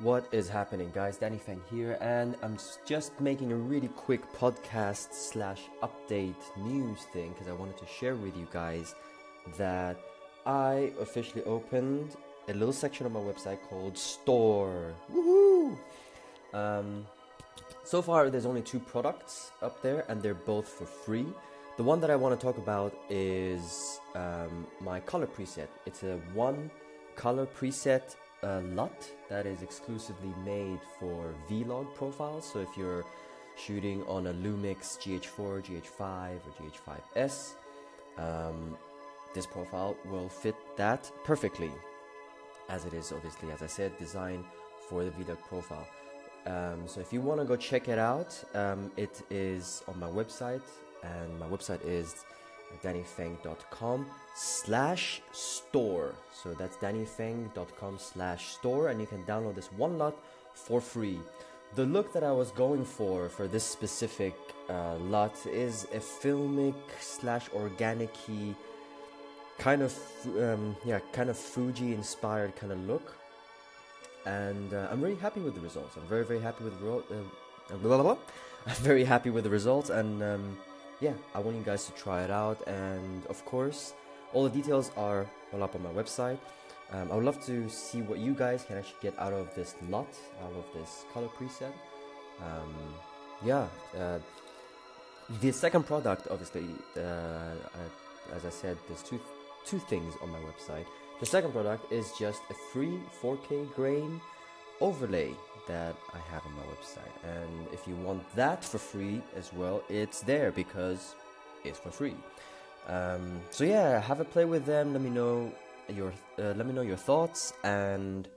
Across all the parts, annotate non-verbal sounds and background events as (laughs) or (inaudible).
What is happening, guys? Danny Feng here, and I'm just making a really quick podcast slash update news thing because I wanted to share with you guys that I officially opened a little section on my website called Store. Woohoo! Um, so far, there's only two products up there, and they're both for free. The one that I want to talk about is um, my color preset. It's a one color preset uh, LUT that is exclusively made for V-Log profiles. So if you're shooting on a Lumix GH4, GH5, or GH5S, um, this profile will fit that perfectly, as it is obviously, as I said, designed for the V-Log profile. Um, so if you want to go check it out, um, it is on my website, and my website is dannyfeng.com slash store. So that's dannyfeng.com slash store, and you can download this one LUT for free. The look that I was going for for this specific uh, LUT is a filmic slash organic-y kind of um, yeah kind of Fuji inspired kind of look and uh, I'm really happy with the results. I'm very, very happy with the ro- uh, blah, (laughs) blah, blah. I'm very happy with the results, and um, yeah, I want you guys to try it out. And of course, all the details are all up on my website. Um, I would love to see what you guys can actually get out of this LUT, out of this color preset. Um, yeah, uh, the second product, obviously, uh, as I said, there's two two things on my website. The second product is just a free 4K grain overlay that I have on my website. And if you want that for free as well, it's there because it's for free. Um, so yeah, have a play with them. Let me know your uh, let me know your thoughts and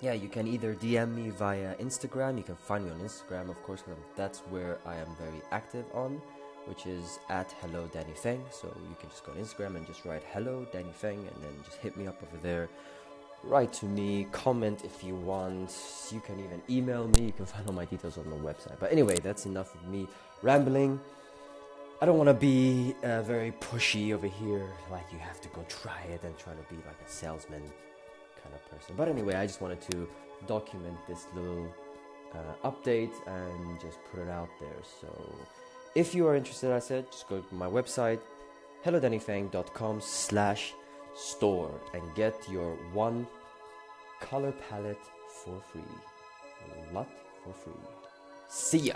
yeah, you can either DM me via Instagram. You can find me on Instagram, of course, 'cause that's where I am very active on which is at hello Danny Feng. So you can just go on Instagram and just write hello Danny Feng and then just hit me up over there. Write to me, comment if you want. You can even email me. You can find all my details on the website. But anyway, that's enough of me rambling. I don't want to be uh, very pushy over here, like you have to go try it and try to be like a salesman kind of person. But anyway, I just wanted to document this little uh, update and just put it out there. So if you are interested, I said, just go to my website, hellodannyfeng.com slash store and get your one color palette for free. LUT for free. See ya!